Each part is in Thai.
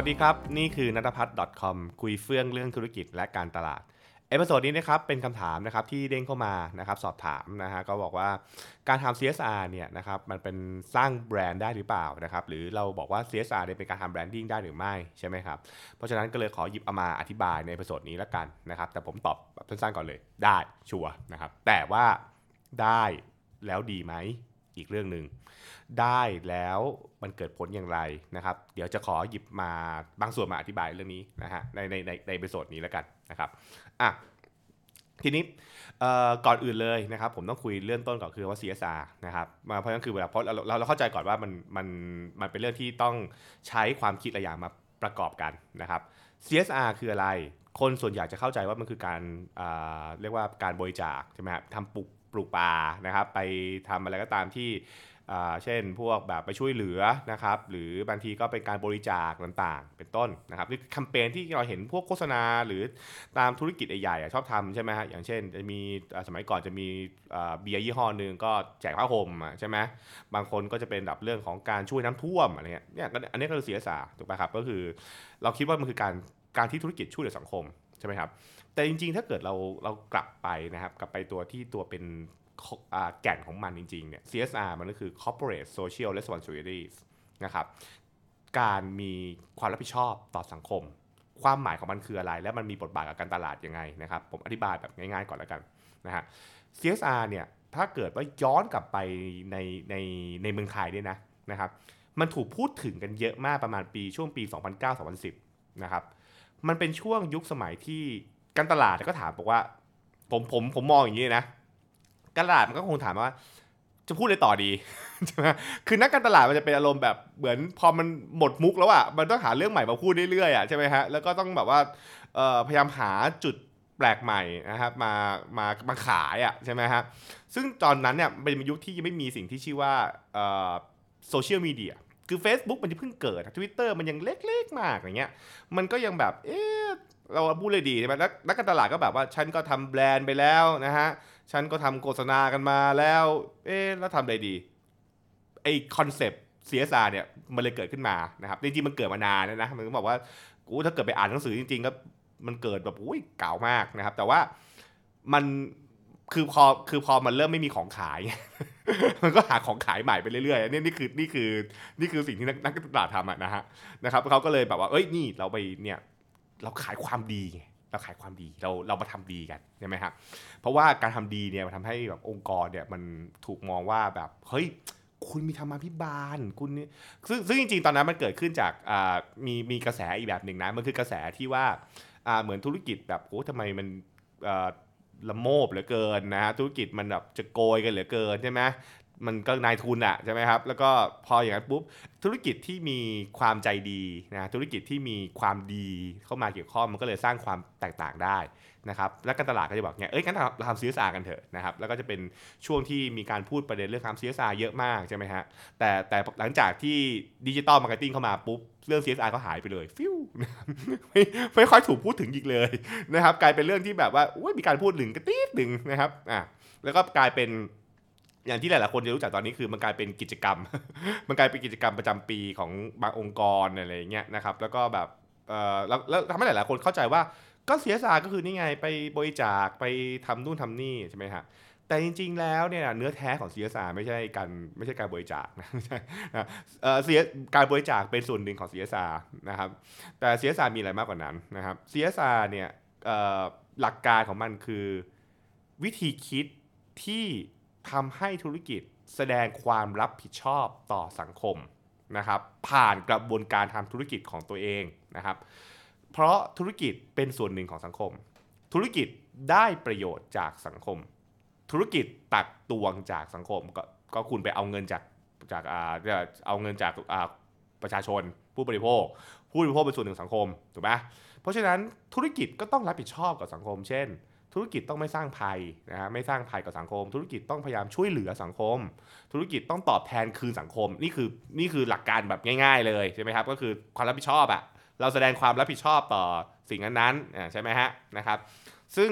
สวัสดีครับ นี่คือนัทพัฒน์ .com คุยเฟื่องเรื่องธุรกิจและการตลาด episode นี้นะครับเป็นคำถามนะครับที่เด้งเข้ามานะครับสอบถามนะฮะก็บอกว่าการทำ CSR เนี่ยนะครับมันเป็นสร้างแบรนด์ได้หรือเปล่านะครับหรือเราบอกว่า CSR เนี่ยเป็นการทำ branding ได้หรือไม่ใช่ไหมครับเพราะฉะนั้นก็เลยขอหยิบเอามาอธิบายใน episode นี้แล้วกันนะครับแต่ผมตอบสั้นๆก่อนเลยได้ชัวร์นะครับแต่ว่าได้แล้วดีไหม อีกเรื่องหนึ่งได้แล้วมันเกิดผลอย่างไรนะครับ เดี๋ยวจะขอหยิบมาบางส่วนมาอธิบายเรื่องนี้นะฮะในในในใน episode นี้แล้วกันนะครับอะทีนี้ก่อนอื่นเลยนะครับ ผมต้องคุยเรื่องต้นก่อนคือว่า CSR นะครับมาเพราะนั่นคือเวลาเพราะเราเราเข้าใจก่อนว่ามันมันมันเป็นเรื่องที่ต้องใช้ความคิดหลายอย่างมาประกอบกันนะครับ CSR คืออะไร คนส่วนใหญ่จะเข้าใจว่ามันคือการเรียกว่าการบริจาคใช่ไหมครับทำปลูก ปลูกป่านะครับ ไปทำอะไรก็ตามที่เช่นพวกแบบไปช่วยเหลือนะครับ หรือบางทีก็เป็นการบริจาคต่างๆ เป็นต้นนะครับนี่แคมเปญที่เราเห็นพวกโฆษณาหรือตามธุรกิจใหญ่ๆชอบทำใช่ไหมฮะอย่างเช่นจะมีสมัยก่อนจะมีเบียร์ยี่ห้อหนึ่งก็แจกผ้าห่มใช่ไหมบางคนก็จะเป็นแบบเรื่องของการช่วยน้ำท่วมอะไรเงี้ยเนี่ยก็อันนี้ก็คือเสียสาถูกไหมครับก็คือเราคิดว่ามันคือการการที่ธุรกิจช่วยเหลือสังคม ใช่ไหมครับแต่จริงๆ ถ้าเกิดเราเรากลับไปนะครับกลับไปตัวที่ตัวเป็นแก่นของมันจริงๆเนี่ย CSR มันก็คือ corporate social responsibilities นะครับการมีความรับผิดชอบต่อสังคม ความหมายของมันคืออะไร และมันมีบทบาทกับการตลาดยังไงนะครับผมอธิบายแบบง่ายๆก่อนแล้วกันนะฮะ CSR เนี่ยถ้าเกิดว่าย้อนกลับไปในในในเมืองไทยเนี่ยนะนะครับมันถูกพูดถึงกันเยอะมากประมาณปีช่วงปี 2009-2010นะครับ มันเป็นช่วงยุคสมัยที่การตลาดก็ถามบอกว่า ผมผมผมมองอย่างนี้นะการตลาดมันก็คงถามว่า จะพูดอะไรต่อดีใช่ไหมคือนักการตลาดมันจะเป็นอารมณ์แบบเหมือนพอมันหมดมุกแล้วอะมันต้องหาเรื่องใหม่มาพูดเรื่อยๆอะใช่ไหมฮะแล้วก็ต้องแบบว่าพยายามหาจุดแปลกใหม่นะครับมามามาขายอะใช่ไหมฮะซึ่งตอนนั้นเนี่ยเป็นยุคที่ยังไม่มีสิ่งที่ชื่อว่าโซเชียลมีเดีย คือ Facebook มันจะเพิ่งเกิดทวิตเตอร์มันยังเล็กๆมากอย่างเงี้ยมันก็ยังแบบเอ๊ะเราพูดเลยดีใช่ไหมนักนักการตลาดก็แบบว่าฉันก็ทำแบรนด์ไปแล้วนะฮะฉันก็ทำโฆษณากันมาแล้ว เอ๊ะแล้วทำอะไรดีไอ concept CSR เนี่ยมันเลยเกิดขึ้นมานะครับจริงๆมันเกิดมานานแล้วนะมันก็บอกว่ากูถ้าเกิดไปอ่านหนังสือจริงๆก็มันเกิดแบบอุ้ยเก่ามากนะครับ แต่ว่ามันคือพอคือพอมันเริ่มไม่มีของขาย มันก็หาของขายใหม่ไปเรื่อยๆนี่นี่คือนี่คือนี่คือสิ่งที่นักตลาดทำอะนะฮะนะครับเขาก็เลยแบบว่าเอ้ยนี่เราไปเนี่ยเราขายความดีไงเราขายความดีเราเรามาทำดีกันใช่ไหมครับเพราะว่าการทำดีเนี่ยมันทำให้แบบองค์กรเนี่ยมันถูกมองว่าแบบเฮ้ยคุณมีธรรมาภิบาลคุณนี่ซึ่งซึ่งจริงๆตอนนั้นมันเกิดขึ้นจากมีมีกระแสอีกแบบหนึ่งนะมันคือกระแสที่ว่าเหมือนธุรกิจแบบโอ้ทำไมมัน ละโมบเหลือเกินนะฮะธุรกิจมันแบบจะโกยกันเหลือเกินใช่ไหม มันก็นายทุนอะใช่ไหมครับ แล้วก็พออย่างนั้นปุ๊บธุรกิจที่มีความใจดีนะธุรกิจที่มีความดีเข้ามาเกี่ยวข้องมันก็เลยสร้างความแตกต่างได้นะครับและการตลาดก็จะบอกเนี่ยเอ้ยงั้นเราทำ CSR กันเถอะนะครับแล้วก็จะเป็นช่วงที่มีการพูดประเด็นเรื่องทำ CSR เยอะมากใช่ไหมฮะแต่แต่หลังจากที่digital marketing เข้ามาปุ๊บเรื่อง CSR ก็หายไปเลยฟิ้วไม่ไม่ค่อยถูกพูดถึงอีกเลยนะครับกลายเป็นเรื่องที่แบบว่าอุ้ยมีการพูดหนึ่งกระติ๊ดหนึ่งนะครับอะแล้วก็กลายเป็น อย่างที่หลายๆคนจะรู้จักตอนนี้คือมันกลายเป็นกิจกรรม มันกลายเป็นกิจกรรมประจำปีของบางองค์กรอะไรอย่างเงี้ยนะครับ แล้วก็แบบเออแล้วแล้วทำให้หลายๆคนเข้าใจว่าก็ CSR ก็คือนี่ไงไปบริจาคไปทำนู่นทำนี่ใช่ไหมฮะแต่จริงๆ แล้วเนี่ยเนื้อแท้ของ CSR ไม่ใช่การไม่ใช่การบริจาคนะไม่ใช่เอ่อการบริจาคเป็นส่วนหนึ่งของ CSR นะครับแต่ CSR มีอะไรมากกว่านั้นนะครับ CSR เนี่ยหลักการของมันคือวิธีคิดที่ ทำให้ธุรกิจแสดงความรับผิดชอบต่อสังคมนะครับผ่านกระบวนการทำธุรกิจของตัวเองนะครับ เพราะธุรกิจเป็นส่วนหนึ่งของสังคม ธุรกิจได้ประโยชน์จากสังคม ธุรกิจตักตวงจากสังคมก็ก็คุณไปเอาเงินจากจากอ่าเอาเงินจากอ่าประชาชน ผู้บริโภค ผู้บริโภคเป็นส่วนหนึ่งของสังคมถูกไหมเพราะฉะนั้นธุรกิจก็ต้องรับผิดชอบกับสังคม เช่น ธุรกิจต้องไม่สร้างภัยนะฮะไม่สร้างภัยกับสังคม ธุรกิจต้องพยายามช่วยเหลือสังคม ธุรกิจต้องตอบแทนคืนสังคม นี่คือนี่คือหลักการแบบง่าย ๆ เลยใช่ไหมครับก็คือความรับผิดชอบอะเราแสดงความรับผิดชอบต่อสิ่งนั้นๆใช่ไหมฮะนะครับซึ่ง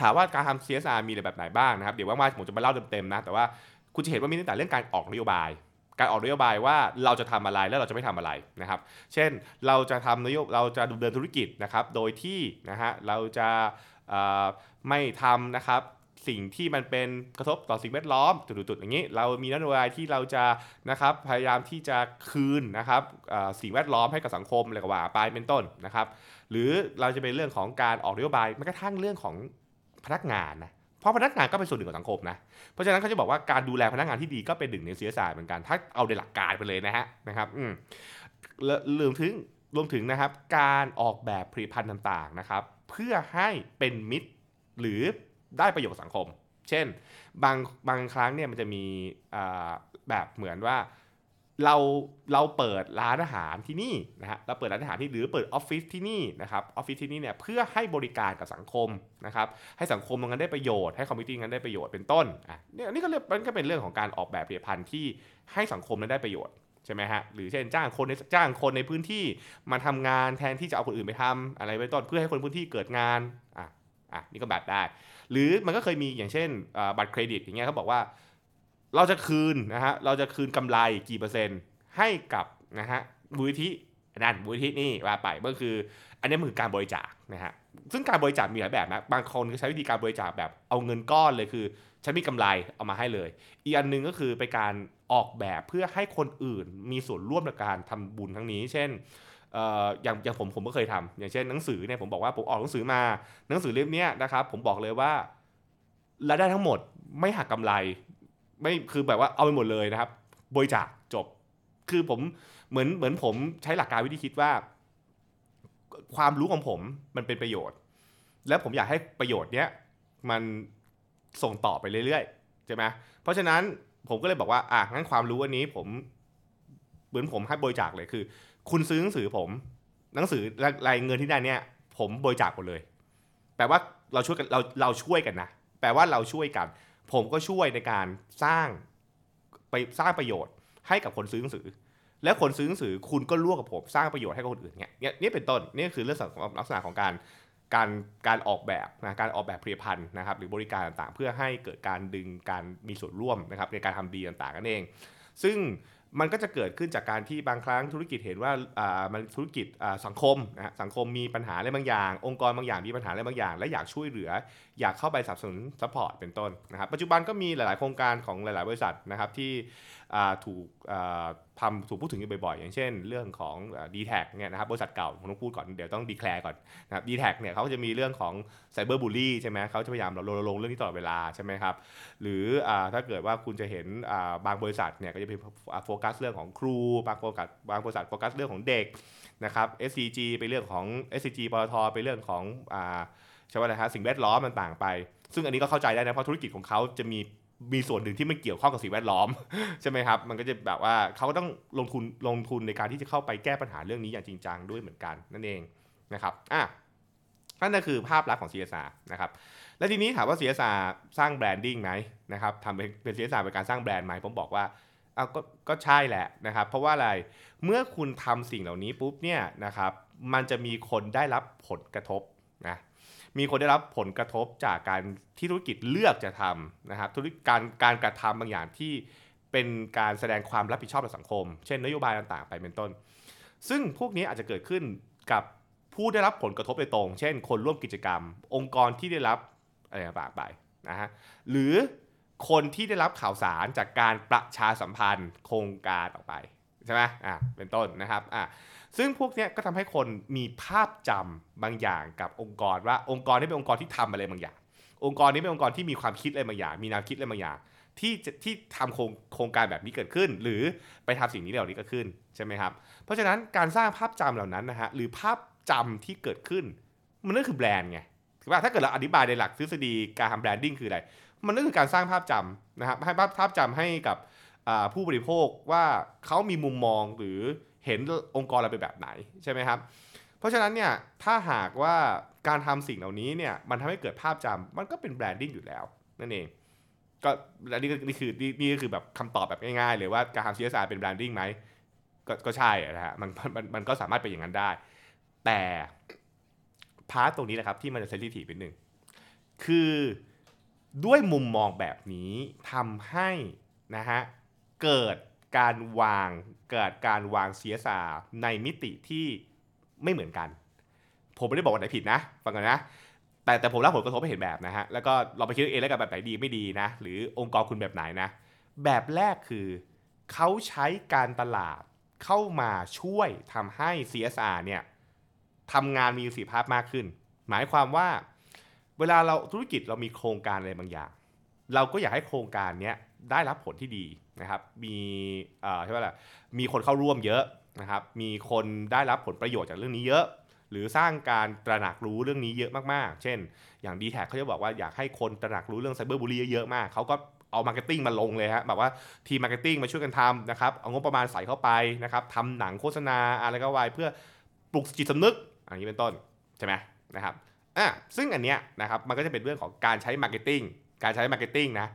ถามว่าการทำ CSR มีอะไรแบบไหนบ้างนะครับ เดี๋ยวว่างๆผมจะมาเล่าเต็มๆนะ แต่ว่าคุณจะเห็นว่ามีตั้งแต่เรื่องการออกนโยบาย การออกนโยบายว่าเราจะทำอะไรแล้วเราจะไม่ทำอะไรนะครับ เช่นเราจะทำนโยบเราจะดำเนินธุรกิจนะครับ โดยที่นะฮะเราจะ ไม่ทำนะครับสิ่งที่มันเป็นกระทบต่อสิ่งแวดล้อมจุดๆอย่างนี้ เรามีนโยบายที่เราจะนะครับพยายามที่จะคืนนะครับสิ่งแวดล้อมให้กับสังคมอะไรก็ว่าไปเป็นต้นนะครับ หรือเราจะเป็นเรื่องของการออกนโยบายแม้กระทั่งเรื่องของพนักงานนะเพราะพนักงานก็เป็นส่วนหนึ่งของสังคมนะเพราะฉะนั้นเขาจะบอกว่าการดูแลพนักงานที่ดีก็เป็นหนึ่งในเสียสายเหมือนกันถ้าเอาในหลักการไปเลยนะฮะนะครับอืมรวมถึงรวมถึงนะครับการออกแบบผลิตภัณฑ์ต่างๆนะครับ เพื่อให้เป็นมิตรหรือได้ประโยชน์สังคม เช่น บางบางครั้งเนี่ยมันจะมีแบบเหมือนว่าเราเราเปิดร้านอาหารที่นี่นะฮะเราเปิดร้านอาหารที่หรือเปิดออฟฟิศที่นี่นะครับออฟฟิศที่นี่เนี่ยเพื่อให้บริการกับสังคมนะครับให้สังคมตรงนั้นได้ประโยชน์ให้ community นั้นได้ประโยชน์เป็นต้นอะเนี่ยนี่ก็เรียกมันก็เป็นเรื่องของการออกแบบผลิตภัณฑ์ที่ให้สังคมนั้นได้ประโยชน์ ใช่ไหมฮะหรือเช่นจ้างคนในจ้างคนในพื้นที่มาทำงานแทนที่จะเอาคนอื่นไปทำอะไรไปต้นเพื่อให้คนพื้นที่เกิดงานอะอะนี่ก็แบบได้ หรือมันก็เคยมีอย่างเช่นบัตรเครดิตอย่างเงี้ยเขาบอกว่า เราจะคืนนะฮะเราจะคืนกำไรกี่เปอร์เซ็นต์ให้กับนะฮะมูลที่นั่นมูลที่นี่ว่าไปก็คือ อันนี้มันคือการบริจาคนะฮะซึ่งการบริจาคมีหลายแบบนะบางคนก็ใช้วิธีการบริจาคแบบเอาเงินก้อนเลยคือฉันมีกำไรเอามาให้เลย อีกอันนึงก็คือไปการออกแบบเพื่อให้คนอื่นมีส่วนร่วมในการทำบุญทั้งนี้ เช่นอย่างอย่างผมผมก็เคยทำอย่างเช่นหนังสือเนี่ยผมบอกว่าผมออกหนังสือมา หนังสือเล่มนี้นะครับผมบอกเลยว่ารายได้ทั้งหมดไม่หักกำไรไม่คือแบบว่าเอาไปหมดเลยนะครับ บริจาคจบ คือผมเหมือนเหมือนผมใช้หลักการวิธีคิดว่า ความรู้ของผมมันเป็นประโยชน์ แล้วผมอยากให้ประโยชน์เนี้ยมันส่งต่อไปเรื่อยๆใช่ไหมเพราะฉะนั้นผมก็เลยบอกว่าอะงั้นความรู้อันนี้ผมเหมือนผมให้บริจาคเลยคือ คุณซื้อหนังสือผมหนังสือรายเงินที่ได้เนี่ย ผมบริจาคหมดเลย แปลว่าเราช่วยกันเราเราช่วยกันนะแปลว่าเราช่วยกัน ผมก็ช่วยในการสร้างไปสร้างประโยชน์ให้กับคนซื้อหนังสือ แล้วคนซื้อหนังสือคุณก็ร่วมกับผมสร้างประโยชน์ให้กับคนอื่นเนี่ยนี่เป็นต้นนี่คือเรื่องของลักษณะของการการการออกแบบนะการออกแบบผลิตภัณฑ์นะครับหรือบริการต่างๆ เพื่อให้เกิดการดึงการมีส่วนร่วมนะครับในการทำดีต่างๆนั่นเอง ซึ่งมันก็จะเกิดขึ้นจากการที่บางครั้งธุรกิจเห็นว่ามันธุรกิจสังคมนะสังคมมีปัญหาอะไรบางอย่าง องค์กรบางอย่างมีปัญหาอะไรบางอย่าง และอยากช่วยเหลือ อยากเข้าไปสนับสนุน support เป็นต้นนะครับปัจจุบันก็มีหลาย ๆ โครงการของหลาย ๆ บริษัทนะครับที่ถูกทำถูกพูดถึงอยู่บ่อยๆ อย่างเช่น เรื่องของ dtac เนี่ยนะครับบริษัทเก่าผมต้องพูดก่อนเดี๋ยวต้อง declare ก่อนนะครับ dtac เนี่ยเขาจะมีเรื่องของ cyberbully ใช่ไหมเขาจะพยายามรณรงค์เรื่องนี้ตลอดเวลาใช่ไหมครับหรือถ้าเกิดว่าคุณจะเห็นบางบริษัทเนี่ยก็จะเป็นโฟกัสเรื่องของครูบางโฟกัสบางบริษัทโฟกัสเรื่องของเด็กนะครับ SCG ไปเรื่องของ SCG ปตทไปเรื่องของใช่ไหมนะฮะสิ่งแวดล้อมต่างๆไป ซึ่งอันนี้ก็เข้าใจได้นะเพราะธุรกิจของเขาจะมี มีส่วนหนึ่งที่มันเกี่ยวข้องกับสิ่งแวดล้อม ใช่ไหมครับ มันก็จะแบบว่าเขาต้องลงทุนลงทุนในการที่จะเข้าไปแก้ปัญหาเรื่องนี้อย่างจริงจังด้วยเหมือนกันนั่นเองนะครับอะนั่นก็คือภาพลักษณ์ของ CSR นะครับและทีนี้ถามว่า CSR สร้างแบรนดิ้งไหมนะครับทำเป็น CSR เป็นการสร้างแบรนด์ไหมผมบอกว่าเอาก็ก็ใช่แหละนะครับเพราะว่าอะไรเมื่อคุณทำสิ่งเหล่านี้ปุ๊บเนี่ยนะครับมันจะมีคนได้รับผลกระทบนะ มีคนได้รับผลกระทบจากการที่ธุรกิจเลือกจะทำนะครับธุรกิจการการกระทำบางอย่างที่เป็นการแสดงความรับผิดชอบต่อสังคม เช่นนโยบายต่างๆ ไปเป็นต้น ซึ่งพวกนี้อาจจะเกิดขึ้นกับผู้ได้รับผลกระทบโดยตรง เช่น คนร่วมกิจกรรม องค์กรที่ได้รับอะไรต่างไปนะฮะหรือคนที่ได้รับข่าวสารจากการประชาสัมพันธ์โครงการออกไปใช่ไหมอ่าเป็นต้นนะครับอ่า ซึ่งพวกนี้ก็ทำให้คนมีภาพจำบางอย่างกับองค์กรว่าองค์กรนี้เป็นองค์กรที่ทำอะไรบางอย่าง องค์กรนี้เป็นองค์กรที่มีความคิดอะไรบางอย่าง มีแนวคิดอะไรบางอย่างที่ที่ทำโครงโครงการแบบนี้เกิดขึ้น หรือไปทำสิ่งนี้เหล่านี้ก็ขึ้นใช่ไหมครับ เพราะฉะนั้นการสร้างภาพจำเหล่านั้นนะฮะหรือภาพจำที่เกิดขึ้น มันก็คือแบรนด์ไงถือว่าถ้าเกิดเราอธิบายในหลักทฤษฎีการทำ branding คืออะไร มันก็คือการสร้างภาพจำนะครับให้ภาพภาพจำให้กับผู้บริโภคว่าเขามีมุมมองหรือ เห็นองค์กรเราเป็นแบบไหนใช่ไหมครับ เพราะฉะนั้นเนี่ยถ้าหากว่าการทำสิ่งเหล่านี้เนี่ยมันทำให้เกิดภาพจำมันก็เป็น branding อยู่แล้วนั่นเองก็อันนี้นี่คือนี่ก็คือแบบคำตอบแบบง่ายๆเลยว่าการทำ CSR เป็น branding ไหมก็ก็ใช่นะฮะมันมันมันก็สามารถเป็นอย่างนั้นได้ แต่ part ตรงนี้แหละครับที่มันจะเซนซิทีฟเป็นหนึ่งคือด้วยมุมมองแบบนี้ทำให้นะฮะเกิดการวาง เกิดการวาง CSR ในมิติที่ไม่เหมือนกัน ผมไม่ได้บอกว่าไหนผิดนะ ฟังกันนะ แต่แต่ผมรับผลกระทบไปเห็นแบบนะฮะ แล้วก็เราไปคิดเองแล้วกันแบบไหนดีไม่ดีนะ หรือองค์กรคุณแบบไหนนะ แบบแรกคือเขาใช้การตลาดเข้ามาช่วยทำให้ CSR เนี่ยทำงานมีประสิทธิภาพมากขึ้น หมายความว่า เวลาเราธุรกิจเรามีโครงการอะไรบางอย่าง เราก็อยากให้โครงการเนี้ย ได้รับผลที่ดีนะครับ มีเอ่อใช่ไหมล่ะมีคนเข้าร่วมเยอะนะครับ มีคนได้รับผลประโยชน์จากเรื่องนี้เยอะ หรือสร้างการตระหนักรู้เรื่องนี้เยอะมากๆ เช่น อย่าง d t แท็เขาจะบอกว่าอยากให้คนตระหนักรู้เรื่อง cyberbully เยอะมากเขาก็เอา marketing มาลงเลยฮะแบบว่าทีม marketing มาช่วยกันทำนะครับ เอางบประมาณใส่เข้าไปนะครับทำหนังโฆษณาอะไรก็ไว้เพื่อปลุกจิตสำนึกอันนี้เป็นต้นใช่ไหมนะครับอะซึ่งอันเนี้ยนะครับมันก็จะเป็นเรื่องของการใช้ marketing การใช้ marketing นะ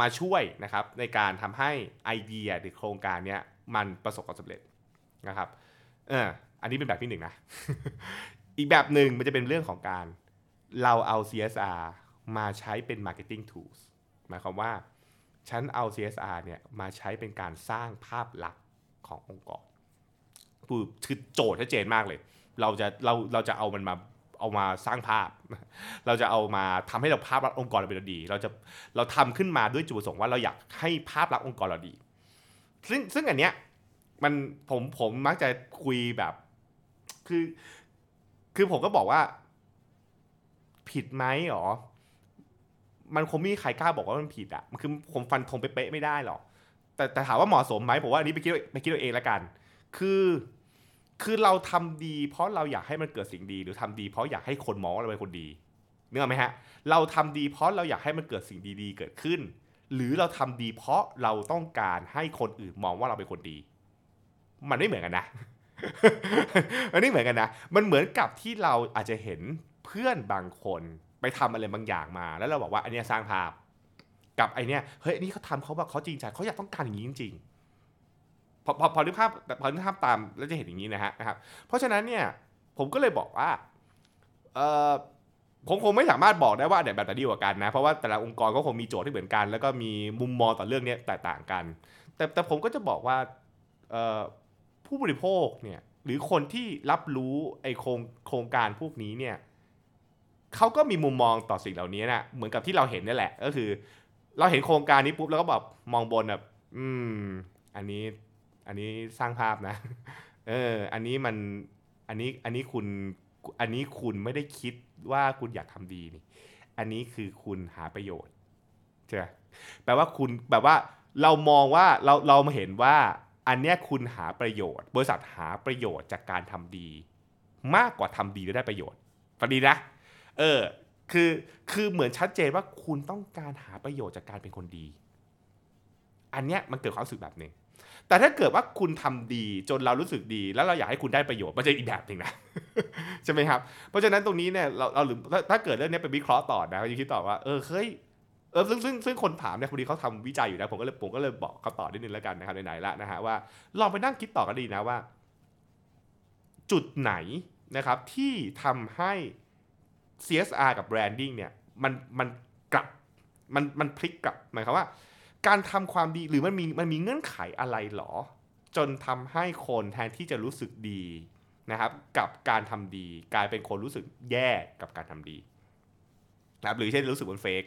มาช่วยนะครับในการทำให้ไอเดียหรือโครงการเนี้ยมันประสบความสำเร็จนะครับเอออันนี้เป็นแบบที่หนึ่งนะ อีกแบบหนึ่งมันจะเป็นเรื่องของการเราเอา CSR มาใช้เป็น marketing tools หมายความว่า ฉันเอา CSR เนี่ยมาใช้เป็นการสร้างภาพลักษณ์ขององค์กรคือคือโจทย์ชัดเจนมากเลย เราจะเราเราจะเอามันมา เอามาสร้างภาพ เราจะเอามาทำให้เราภาพลักษณ์องค์กรเราเป็นดี เราจะเราทำขึ้นมาด้วยจุดประสงค์ว่าเราอยากให้ภาพลักษณ์องค์กรเราดี ซึ่งซึ่งอันเนี้ยมันผมผมมักจะคุยแบบคือ คือผมก็บอกว่า ผิดไหมหรอ มันคงไม่มีใครกล้าบอกว่ามันผิดอะมันคือผมฟันธงเป๊ะไม่ได้หรอกแต่แต่ถามว่าเหมาะสมไหมผมว่าอันนี้ไปคิดไปคิดเอาเองละกัน คือ คือเราทำดี เพราะเราอยากให้มันเกิดสิ่งดี หรือทำดี เพราะอยากให้คนมองว่าเราเป็นคนดีเนึกอไหมฮะ เราทำดีเพราะเราอยากให้มันเกิดสิ่งดีๆ เกิดขึ้น หรือเราทำดีเพราะเราต้องการให้คนอื่นมองว่าเราเป็นคนดี มันไม่เหมือนกันนะ มันไม่เหมือนกันนะ มันเหมือนกับที่เราอาจจะเห็นเพื่อนบางคนไปทำอะไรบางอย่างมา แล้วเราบอกว่าอันนี้สร้างภาพ กับไอเนี้ยเฮ้ยอันนี้เขาทำเขาแบบเขาจริงใจเขาอยากต้องการอย่างนี้จริงๆ พอพอพอนึกภาพพอนึกภาพตามแล้วจะเห็นอย่างนี้นะฮะนะครับ เพราะฉะนั้นเนี่ยผมก็เลยบอกว่าเออผมคงไม่สามารถบอกได้ว่าอันไหนแบบไหนดีกว่ากันนะ เพราะว่าแต่ละองค์กรก็คงมีโจทย์ที่เหมือนกัน แล้วก็มีมุมมองต่อเรื่องนี้แตกต่างกัน แต่แต่ผมก็จะบอกว่าเออผู้บริโภคเนี่ยหรือคนที่รับรู้ไอโครงโครงการพวกนี้เนี่ยเขาก็มีมุมมองต่อสิ่งเหล่านี้นะเหมือนกับที่เราเห็นนี่แหละ ก็คือ เราเห็นโครงการนี้ปุ๊บแล้วก็แบบมองบนแบบอืม อันนี้ อันนี้สร้างภาพนะ เออ อันนี้มัน อันนี้ อันนี้คุณ อันนี้คุณไม่ได้คิดว่าคุณอยากทำดีนี่ อันนี้คือคุณหาประโยชน์ใช่ไหมแปลว่าคุณแบบว่าเรามองว่าเราเรามาเห็นว่า อันเนี้ยคุณหาประโยชน์ บริษัทหาประโยชน์จากการทำดี มากกว่าทำดีแล้วได้ประโยชน์ฟังดีนะ เออ คือ คือเหมือนชัดเจนว่าคุณต้องการหาประโยชน์จากการเป็นคนดี อันเนี้ยมันเกิดความรู้สึกแบบหนึ่ง แต่ถ้าเกิดว่าคุณทำดีจนเรารู้สึกดี แล้วเราอยากให้คุณได้ประโยชน์มันจะอีกแบบหนึ่งนะใช่ไหมครับ เพราะฉะนั้นตรงนี้เนี่ยเราเราหรือถ้าเกิดเรื่องนี้ไปวิเคราะห์ต่อนะจะคิดต่อว่าเออเฮ้ยเออซึ่งซึ่งซึ่งคนถามเนี่ยพอดีเขาทำวิจัยอยู่นะผมก็เลยผมก็เลยบอกเขาต่อนิดนึงแล้วกันนะครับไหนๆละนะฮะว่าลองไปนั่งคิดต่อกันดีนะว่า จุดไหนนะครับที่ทำให้ CSR กับ branding เนี่ยมันมันกลับมันมันพลิกกลับหมายความว่า การทำความดีหรือมันมีมันมีเงื่อนไขอะไรหรอ จนทำให้คนแทนที่จะรู้สึกดีนะครับกับการทำดี กลายเป็นคนรู้สึกแย่กับการทำดีนะครับหรือเช่นรู้สึกมันเฟก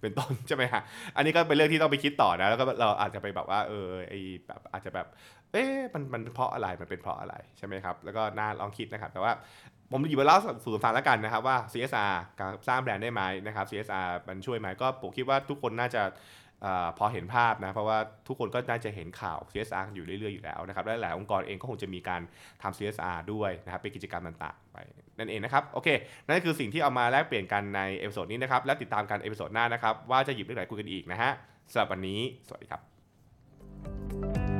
เป็นต้นใช่ไหมฮะอันนี้ก็เป็นเรื่องที่ต้องไปคิดต่อนะแล้วก็เราอาจจะไปแบบว่าเออไอแบบอาจจะแบบเอ๊ะมันมันเพราะอะไรมันเป็นเพราะอะไรใช่ไหมครับแล้วก็น่าลองคิดนะครับ แต่ว่าผมหยิบมาเล่าสู่ฟังแล้วกันนะครับว่า CSR การสร้างแบรนด์ได้ไหมนะครับ CSR มันช่วยไหมก็ผมคิดว่าทุกคนน่าจะ พอเห็นภาพนะเพราะว่าทุกคนก็น่าจะเห็นข่าว CSR อยู่เรื่อยๆอยู่แล้วนะครับและหลายองค์กรเองก็คงจะมีการทำ CSR ด้วยนะครับเป็นกิจกรรมต่างๆ ไปนั่นเองนะครับโอเคนั่นคือสิ่งที่เอามาแลกเปลี่ยนกันใน episode นี้นะครับและติดตามกัน episode หน้านะครับว่าจะหยิบเรื่องไหนคุยกันอีกนะฮะสำหรับวันนี้ สวัสดีครับ